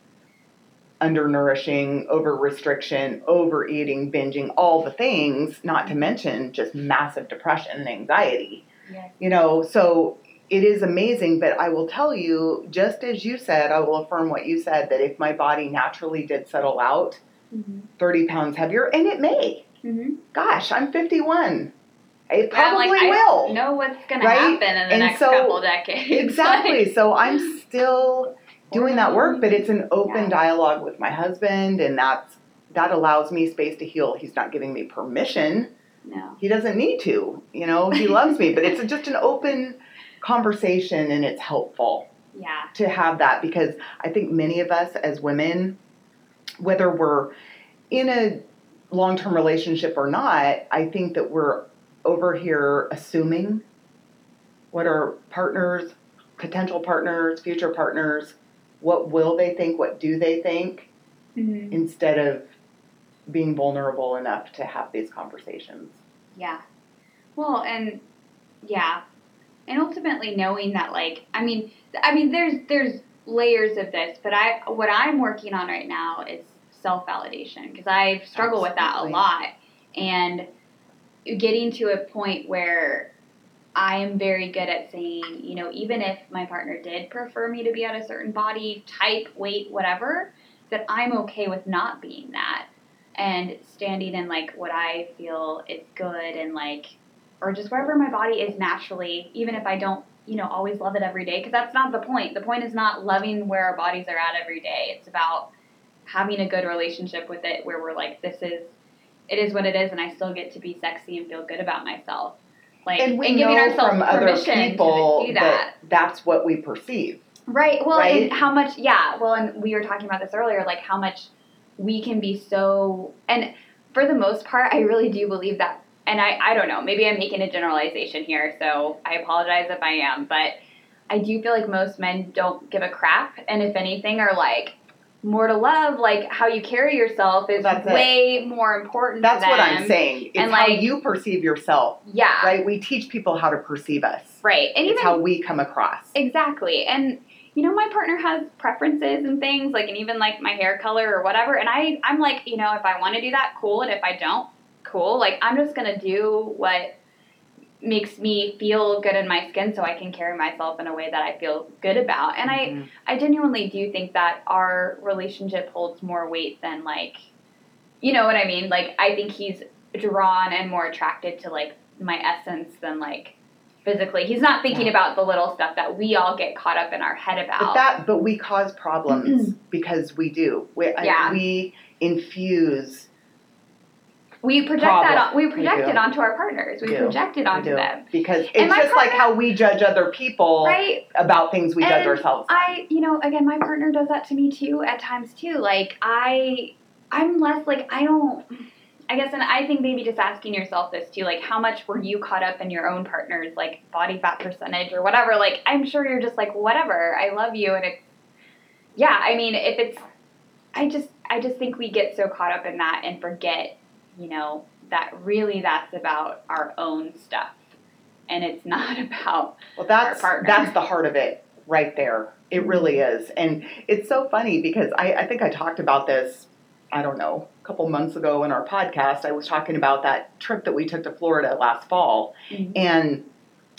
S2: undernourishing, over restriction, overeating, binging, all the things, not to mention just massive depression and anxiety.
S1: Yes.
S2: You know, so it is amazing, but I will tell you, just as you said, I will affirm what you said that if my body naturally did settle out
S1: Mm-hmm.
S2: 30 pounds heavier, and it may,
S1: Mm-hmm.
S2: gosh, I'm 51. It probably
S1: like, I
S2: will.
S1: know what's going
S2: Right?
S1: to happen in the
S2: And
S1: next
S2: so-
S1: couple decades. <laughs>
S2: Exactly.
S1: Like,
S2: so I'm still doing that work, but it's an open
S1: Yeah.
S2: dialogue with my husband, and that's that allows me space to heal. He's not giving me permission.
S1: no.
S2: He doesn't need to. You know, he loves me, but it's just an open conversation, and it's helpful.
S1: Yeah.
S2: to have that because I think many of us as women, whether we're in a long term relationship or not, I think that we're over here assuming what our partners, potential partners, future partners, what will they think, what do they think,
S1: Mm-hmm.
S2: instead of being vulnerable enough to have these conversations.
S1: Yeah. Well, and yeah, and ultimately knowing that, like, I mean, I mean, there's there's layers of this, but I what I'm working on right now is self validation because I struggle with that a lot, and getting to a point where I am very good at saying, you know, even if my partner did prefer me to be at a certain body type, weight, whatever, that I'm okay with not being that. And standing in like what I feel is good and like, or just wherever my body is naturally, even if I don't, you know, always love it every day, because that's not the point. The point is not loving where our bodies are at every day. It's about having a good relationship with it where we're like, this is, it is what it is, and I still get to be sexy and feel good about myself. Like,
S2: And we
S1: giving
S2: know
S1: ourselves
S2: from other
S1: permission
S2: people
S1: to do that.
S2: that's what we perceive.
S1: Right. Well,
S2: Right?
S1: and how much? Yeah. Well, and we were talking about this earlier, like how much we can be so. And for the most part, I really do believe that. And I, I don't know. Maybe I'm making a generalization here, so I apologize if I am. But I do feel like most men don't give a crap, and if anything, are like more to love. Like how you carry yourself is
S2: That's it.
S1: way more important.
S2: That's what I'm saying. It's
S1: And,
S2: how you perceive yourself,
S1: Yeah.
S2: right? We teach people how to perceive us.
S1: Right. And
S2: It's
S1: even
S2: how we come across.
S1: Exactly. And you know, my partner has preferences and things, like and even like my hair color or whatever. And I I'm like, you know, if I want to do that, cool. And if I don't, cool. Like I'm just gonna do what makes me feel good in my skin so I can carry myself in a way that I feel good about. And I
S2: Mhm.
S1: I genuinely do think that our relationship holds more weight than like you know what I mean? Like I think he's drawn and more attracted to like my essence than like physically. He's not thinking
S2: Yeah.
S1: about the little stuff that we all get caught up in our head about.
S2: But that, but we cause problems <clears throat> because we do. We, I-
S1: Yeah.
S2: we infuse.
S1: We project
S2: problem.
S1: that on, we
S2: We
S1: project
S2: do.
S1: it onto our partners. We
S2: We
S1: project it
S2: we
S1: onto them.
S2: because it's just like how we judge other people
S1: Right?
S2: about things we judge ourselves.
S1: I, you know, again, my partner does that to me too at times too. Like I, I'm less like I don't. I guess, and I think maybe just asking yourself this too, like how much were you caught up in your own partner's like body fat percentage or whatever? Like I'm sure you're just like whatever. I love you, and it's yeah. I mean, if it's, I just I just think we get so caught up in that and forget, you know, that really that's about our own stuff. And it's <laughs> not about
S2: Well, that's
S1: our partner.
S2: that's the heart of it right there. It really is, and it's so funny because I, I think I talked about this. I don't know, a couple months ago in our podcast, I was talking about that trip that we took to Florida last fall,
S1: Mhm.
S2: and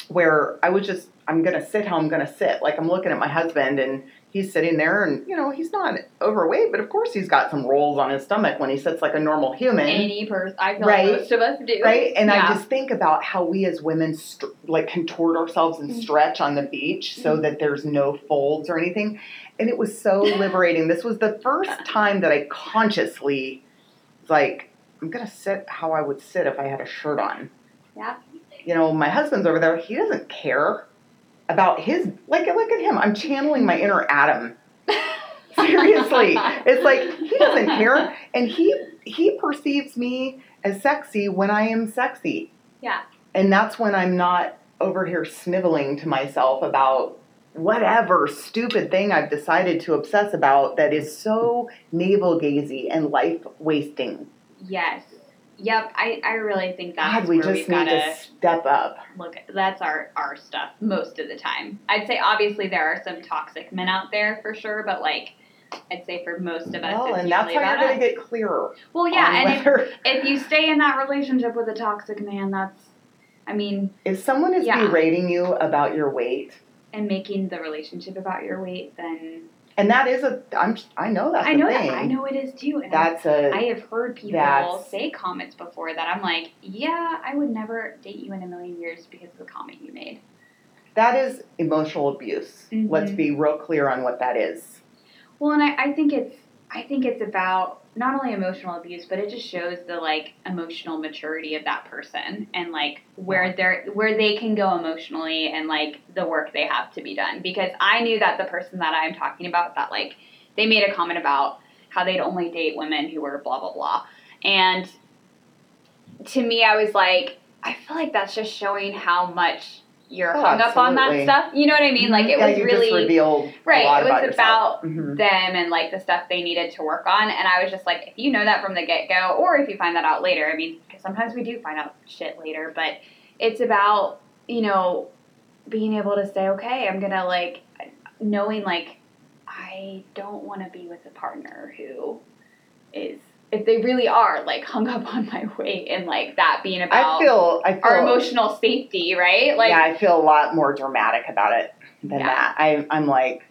S2: where I was just I'm gonna sit how I'm gonna sit. Like I'm looking at my husband and he's sitting there and you know he's not overweight, but of course he's got some rolls on his stomach when he sits like a normal human.
S1: any person, I feel
S2: Right.
S1: like most of us do.
S2: Right, and
S1: Yeah.
S2: I just think about how we as women st- like contort ourselves and
S1: Mhm.
S2: stretch on the beach so
S1: Mhm.
S2: that there's no folds or anything, and it was so <laughs> liberating. This was the first time that I consciously, was like, I'm gonna sit how I would sit if I had a shirt on.
S1: Yeah.
S2: You know, my husband's over there. He doesn't care about his like. Look at him. I'm channeling my inner Adam. <laughs> Seriously, it's like he doesn't care, and he he perceives me as sexy when I am sexy.
S1: Yeah.
S2: And that's when I'm not over here sniveling to myself about whatever stupid thing I've decided to obsess about that is so navel gazy and life wasting.
S1: Yes. Yep. I, I really think that's
S2: God, we
S1: where
S2: just
S1: we've
S2: need
S1: got
S2: to step up.
S1: look that's our our stuff most of the time i'd say obviously there are some toxic men out there for sure but like i'd say for most of us
S2: Well,
S1: it's
S2: and that's how you're going to get clearer.
S1: well yeah and if, <laughs> if you stay in that relationship with a toxic man that's i mean
S2: if someone is
S1: Yeah.
S2: berating you about your weight,
S1: and making the relationship about your weight then
S2: and that is a, I'm, I know that's
S1: i know that i know it is too and
S2: That's a,
S1: I have heard people say comments before that I'm like, yeah, I would never date you in a million years because of the comment you made.
S2: that is emotional abuse.
S1: Mhm.
S2: Let's be real clear on what that is.
S1: Well, and I, I think it's I think it's about not only emotional abuse, but it just shows the like emotional maturity of that person and like where they're where they can go emotionally and like the work they have to be done. Because I knew that the person that I'm talking about that like they made a comment about how they'd only date women who were blah blah blah. And to me I was like, I feel like that's just showing how much you're
S2: Oh,
S1: hung up on that stuff. You know what I mean? Like it
S2: yeah,
S1: was really right,
S2: a lot
S1: it was
S2: about
S1: about
S2: Mhm.
S1: them and like the stuff they needed to work on. And I was just like, if you know that from the get go, or if you find that out later, I mean, 'cause sometimes we do find out shit later, but it's about, you know, being able to say, okay, I'm gonna like, knowing like, I don't want to be with a partner who is, if they really are like hung up on my weight and like that being about
S2: I feel, I feel,
S1: our emotional safety, right? Like,
S2: yeah, I feel a lot more dramatic about it than
S1: Yeah.
S2: that. I, I'm like,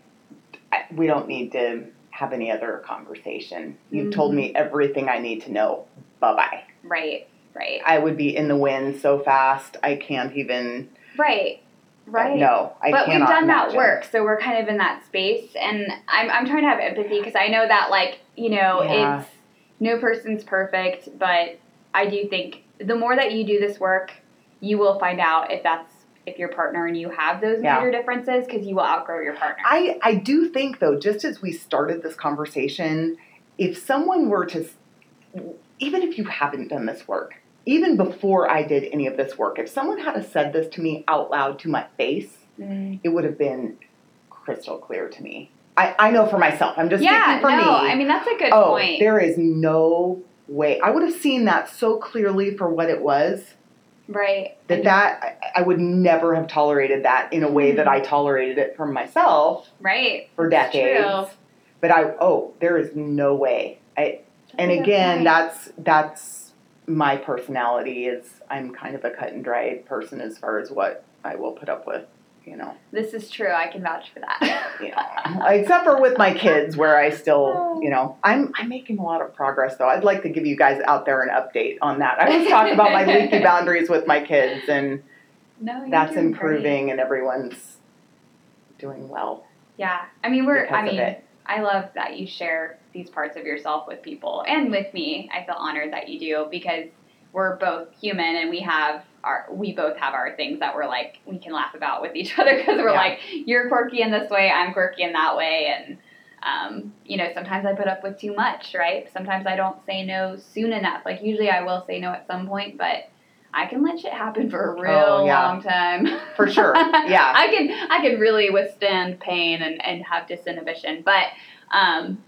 S2: I, we don't need to have any other conversation. You've told
S1: Mhm.
S2: me everything I need to know. Bye bye.
S1: right, right,
S2: I would be in the wind so fast. I can't even.
S1: right, right.
S2: No, I
S1: but we've done
S2: imagine.
S1: that work so we're kind of in that space and i'm, I'm trying to have empathy because i know that like you know
S2: Yeah.
S1: it's no person's perfect but i do think the more that you do this work you will find out if that's if your partner and you have those
S2: Yeah.
S1: major differences because you will outgrow your partner
S2: I, I do think though, just as we started this conversation, if someone were to, even if you haven't done this work, even before I did any of this work, if someone had said this to me out loud to my face,
S1: Mm.
S2: it would have been crystal clear to me. I, I know for myself. I'm just
S1: yeah
S2: for
S1: no
S2: me.
S1: i mean that's a good
S2: oh,
S1: point
S2: there is no way. I would have seen that so clearly for what it was
S1: right
S2: that
S1: And-
S2: that I, would never have tolerated that in a way that I mm-hmm. tolerated it for myself
S1: right
S2: for decades.
S1: true.
S2: But I oh, there is no way. I and
S1: That's a good
S2: again, that's that's my personality is I'm kind of a cut and dried person as far as what I will put up with, you know.
S1: this is true i can vouch for that <laughs>
S2: know. Except for with my kids where I still, you know, I'm I'm making a lot of progress though. I'd like to give you guys out there an update on that. I always talk about my leaky <laughs> boundaries with my kids and
S1: no
S2: that's
S1: doing great.
S2: improving and everyone's doing well
S1: Yeah, I mean we're. I mean. I love that you share these parts of yourself with people and with me. I feel honored that you do because we're both human and we have our. We both have our things that we're like we can laugh about with each <laughs> other because we're
S2: Yeah.
S1: like you're quirky in this way, I'm quirky in that way, and um, you know sometimes I put up with too much, right? Sometimes I don't say no soon enough. Like usually I will say no at some point, but. I can let shit happen for a real
S2: Oh, yeah.
S1: long time.
S2: For sure. <laughs> Yeah.
S1: I can I can really withstand pain and, and have disinhibition. But um,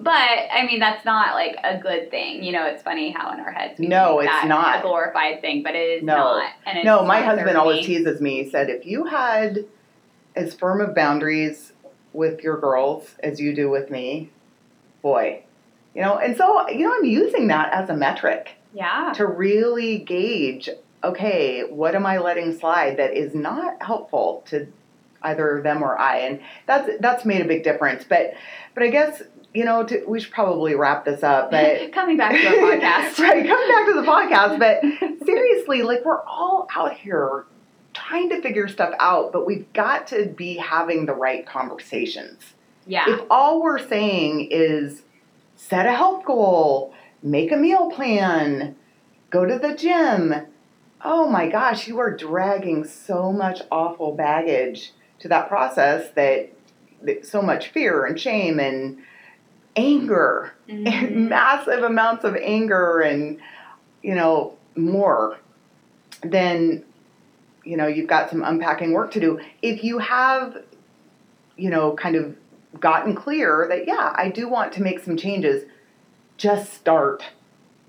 S1: But I mean, that's not like a good thing. You know, it's funny how in our heads we
S2: No, it's
S1: that
S2: not.
S1: a glorified thing, but it is
S2: No.
S1: not. And it's
S2: No, my husband always teases me. He said, if you had as firm of boundaries with your girls as you do with me, boy, you know. And so, you know, I'm using that as a metric
S1: Yeah.
S2: to really gauge. Okay, what am I letting slide that is not helpful to either them or I? And that's that's made a big difference. But but I guess you know to, we should probably wrap this up. But <laughs>
S1: Coming back to our <laughs> podcast.
S2: right, come back to the podcast. But seriously, like we're all out here trying to figure stuff out, but we've got to be having the right conversations.
S1: Yeah.
S2: If all we're saying is set a health goal, make a meal plan, go to the gym, oh my gosh, you are dragging so much awful baggage to that process that, that so much fear and shame and anger. And
S1: Mhm. <laughs>
S2: massive amounts of anger and you know more then you know you've got some unpacking work to do. If you have you know kind of gotten clear that yeah i do want to make some changes just start.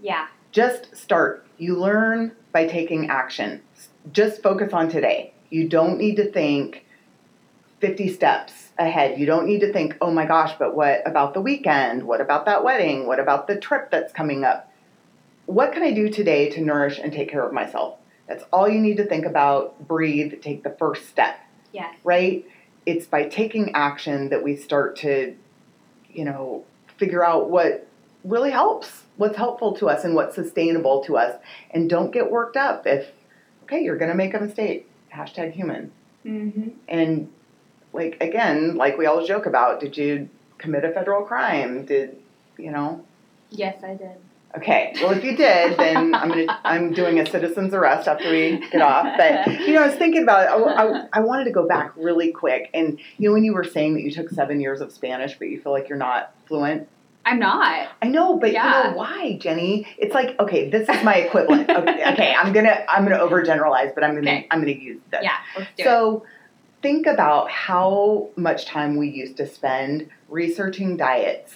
S1: Yeah.
S2: just start. You learn by taking action. Just focus on today. You don't need to think 50 steps ahead. You don't need to think, oh my gosh, but what about the weekend? What about that wedding? What about the trip that's coming up? What can I do today to nourish and take care of myself? That's all you need to think about. Breathe, take the first step,
S1: Yes.
S2: right? It's by taking action that we start to, you know, figure out what really helps, what's helpful to us, and what's sustainable to us. And don't get worked up if, okay, you're going to make a mistake. Hashtag human.
S1: Mm-hmm.
S2: And like again, like we always joke about, did you commit a federal crime? Did you know?
S1: Yes, I did.
S2: Okay, well if you did, then <laughs> I'm gonna I'm doing a citizen's arrest after we get off. But you know, I was thinking about it. I, I, I wanted to go back really quick, and you know, when you were saying that you took seven years of Spanish, but you feel like you're not fluent.
S1: I'm not.
S2: I know, but
S1: Yeah.
S2: you know why, Jenny? It's like okay, this is my equivalent. Okay, okay I'm gonna I'm gonna overgeneralize, but I'm gonna
S1: Okay.
S2: I'm gonna use this.
S1: Yeah. Let's do it.
S2: Think about how much time we used to spend researching diets,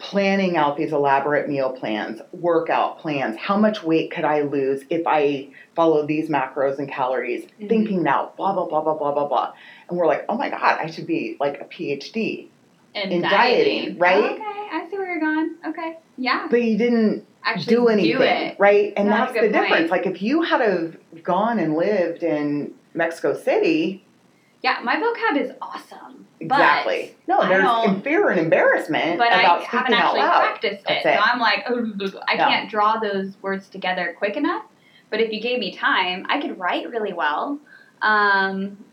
S2: planning out these elaborate meal plans, workout plans. How much weight could I lose if I follow these macros and calories?
S1: Mhm.
S2: Thinking now, blah, blah, blah, blah, blah, blah, blah. And we're like, oh my God, I should be like a PhD.
S1: And
S2: in dieting, right?
S1: Okay, I see where you're going. Okay. Yeah.
S2: But you didn't
S1: Actually
S2: do anything,
S1: it.
S2: right? And
S1: That's
S2: that's, the
S1: point.
S2: difference. Like if you had have gone and lived in Mexico City,
S1: Yeah, my vocab is awesome.
S2: Exactly. no,
S1: I
S2: there's fear and embarrassment
S1: But, I
S2: about
S1: haven't
S2: speaking out
S1: actually
S2: loud.
S1: practiced it.
S2: That's
S1: So. I'm like, "Ugh, <laughs> I
S2: No.
S1: can't draw those words together quick enough. But if you gave me time, I could write really well. Um,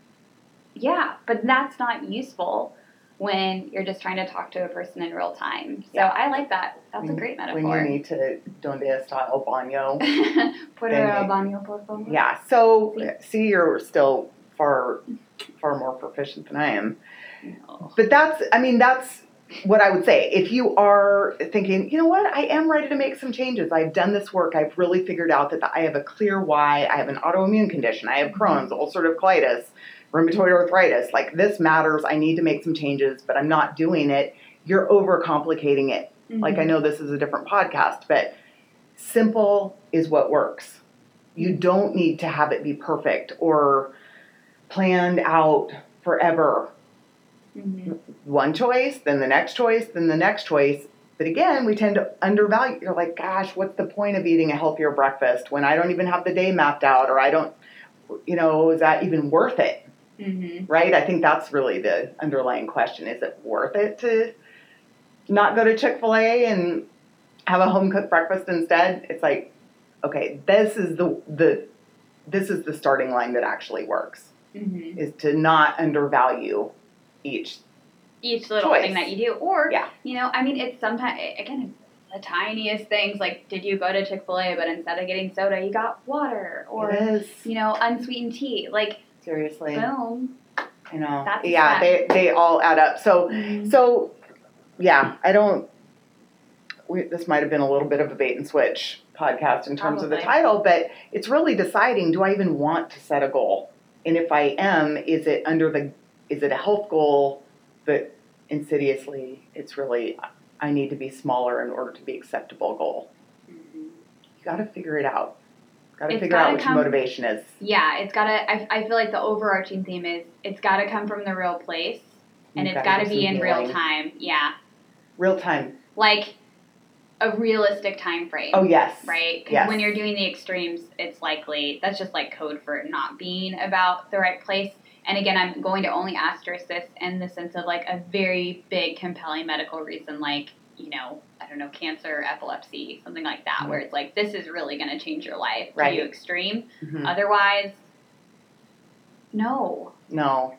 S1: yeah, but that's not useful when you're just trying to talk to a person in real time. So
S2: Yeah.
S1: I like that. That's a
S2: great
S1: great
S2: When you need to donde está el baño. <laughs>
S1: Put a baño, por favor.
S2: Yeah. So see, you're still far, far more proficient than I am.
S1: No.
S2: But that's, I mean, that's what I would say. If you are thinking, you know what, I am ready to make some changes. I've done this work. I've really figured out that I have a clear why. I have an autoimmune condition. I have Crohn's, ulcerative colitis, rheumatoid arthritis. Like this matters. I need to make some changes, but I'm not doing it. You're overcomplicating it. Like I know this is a different podcast, but simple is what works. You don't need to have it be perfect or planned out forever
S1: Mhm.
S2: one choice, then the next choice, then the next choice. But again, we tend to undervalue. You're like, gosh, what's the point of eating a healthier breakfast when I don't even have the day mapped out, or I don't, you know, is that even worth it?
S1: Mhm.
S2: Right? I think that's really the underlying question. Is it worth it to not go to Chick fil A and have a home cooked breakfast instead? It's like, okay, this is the, the, this is the starting line that actually works
S1: Mhm.
S2: is to not undervalue each
S1: each little
S2: Choice.
S1: thing that you do. Or,
S2: Yeah.
S1: you know, I mean, it's sometimes, again, the tiniest things. Like, did you go to Chick fil A, but instead of getting soda, you got water? Or,
S2: is
S1: you know, unsweetened tea? Like,
S2: seriously
S1: boom.
S2: you know
S1: That's
S2: yeah they they all add up so
S1: Mm-hmm.
S2: so yeah i don't we, this might have been a little bit of a bait and switch podcast in terms of the title but it's really deciding do i even want to set a goal and if i am is it under the is it a health goal that insidiously, it's really, I need to be smaller in order to be acceptable goal. You got to figure it out. Got to
S1: It's
S2: figure
S1: gotta
S2: what
S1: come-
S2: your motivation is.
S1: Yeah, it's gotta. I, I feel like the overarching theme is it's gotta come from the real place, and
S2: You've
S1: it's
S2: gotta
S1: gotta be in real time. Yeah,
S2: Real time.
S1: like a realistic time frame.
S2: Oh yes.
S1: Right, because
S2: Yes.
S1: when you're doing the extremes, it's likely that's just like code for not being about the right place. And again, I'm going to only asterisk this in the sense of like a very big, compelling medical reason, like you know, I don't know, cancer, epilepsy, something like that, where it's like this is really going to change your life.
S2: Right.
S1: To you extreme.
S2: Mhm.
S1: Otherwise, no.
S2: No.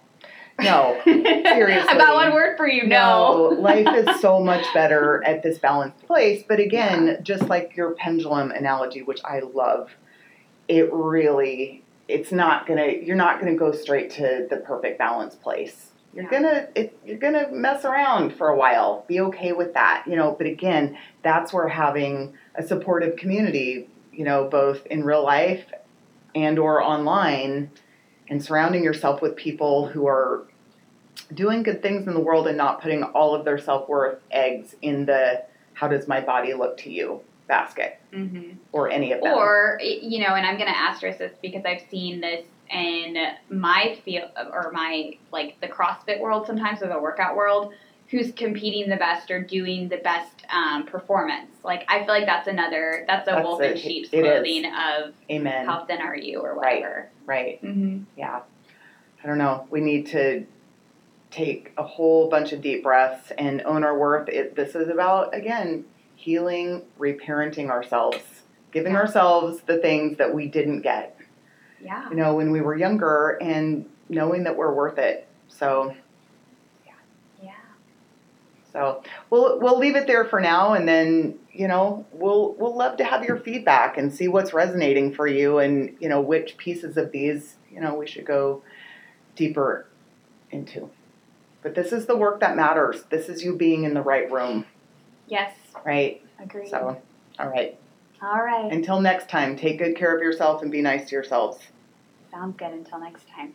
S2: No. Seriously. <laughs>
S1: Got one word for you. No.
S2: life is so <laughs> much better at this balanced place. But again, just like your pendulum analogy, which I love, it really it's not gonna you're not gonna go straight to the perfect balance place. You're
S1: Yeah.
S2: gonna it, you're gonna mess around for a while. Be okay with that, you know. But again, that's where having a supportive community, you know, both in real life and or online, and surrounding yourself with people who are doing good things in the world and not putting all of their self worth eggs in the how does my body look to you basket
S1: hmm
S2: or any of them.
S1: Or you know, and I'm going to asterisk this because I've seen this in my field or my like the CrossFit world sometimes or the workout world. Who's competing the best or doing the best um, performance? Like I feel like that's another that's a
S2: That's
S1: wolf in sheep's clothing of
S2: Amen.
S1: how thin are you or
S2: Right.
S1: whatever.
S2: Right.
S1: Mm-hmm.
S2: Yeah. I don't know. We need to take a whole bunch of deep breaths and own our worth. It, this is about again healing, reparenting ourselves, giving
S1: Yeah.
S2: ourselves the things that we didn't get.
S1: Yeah.
S2: you know, when we were younger and knowing that we're worth it. So, Yeah.
S1: Yeah.
S2: so we'll we'll leave it there for now, and then you know we'll we'll love to have your feedback and see what's resonating for you, and you know which pieces of these you know we should go deeper into. But this is the work that matters. This is you being in the right room,
S1: Yes.
S2: right?
S1: Agreed.
S2: So, all right.
S1: All right.
S2: Until next time, take good care of yourself and be nice to yourselves.
S1: Sounds good. Until next time.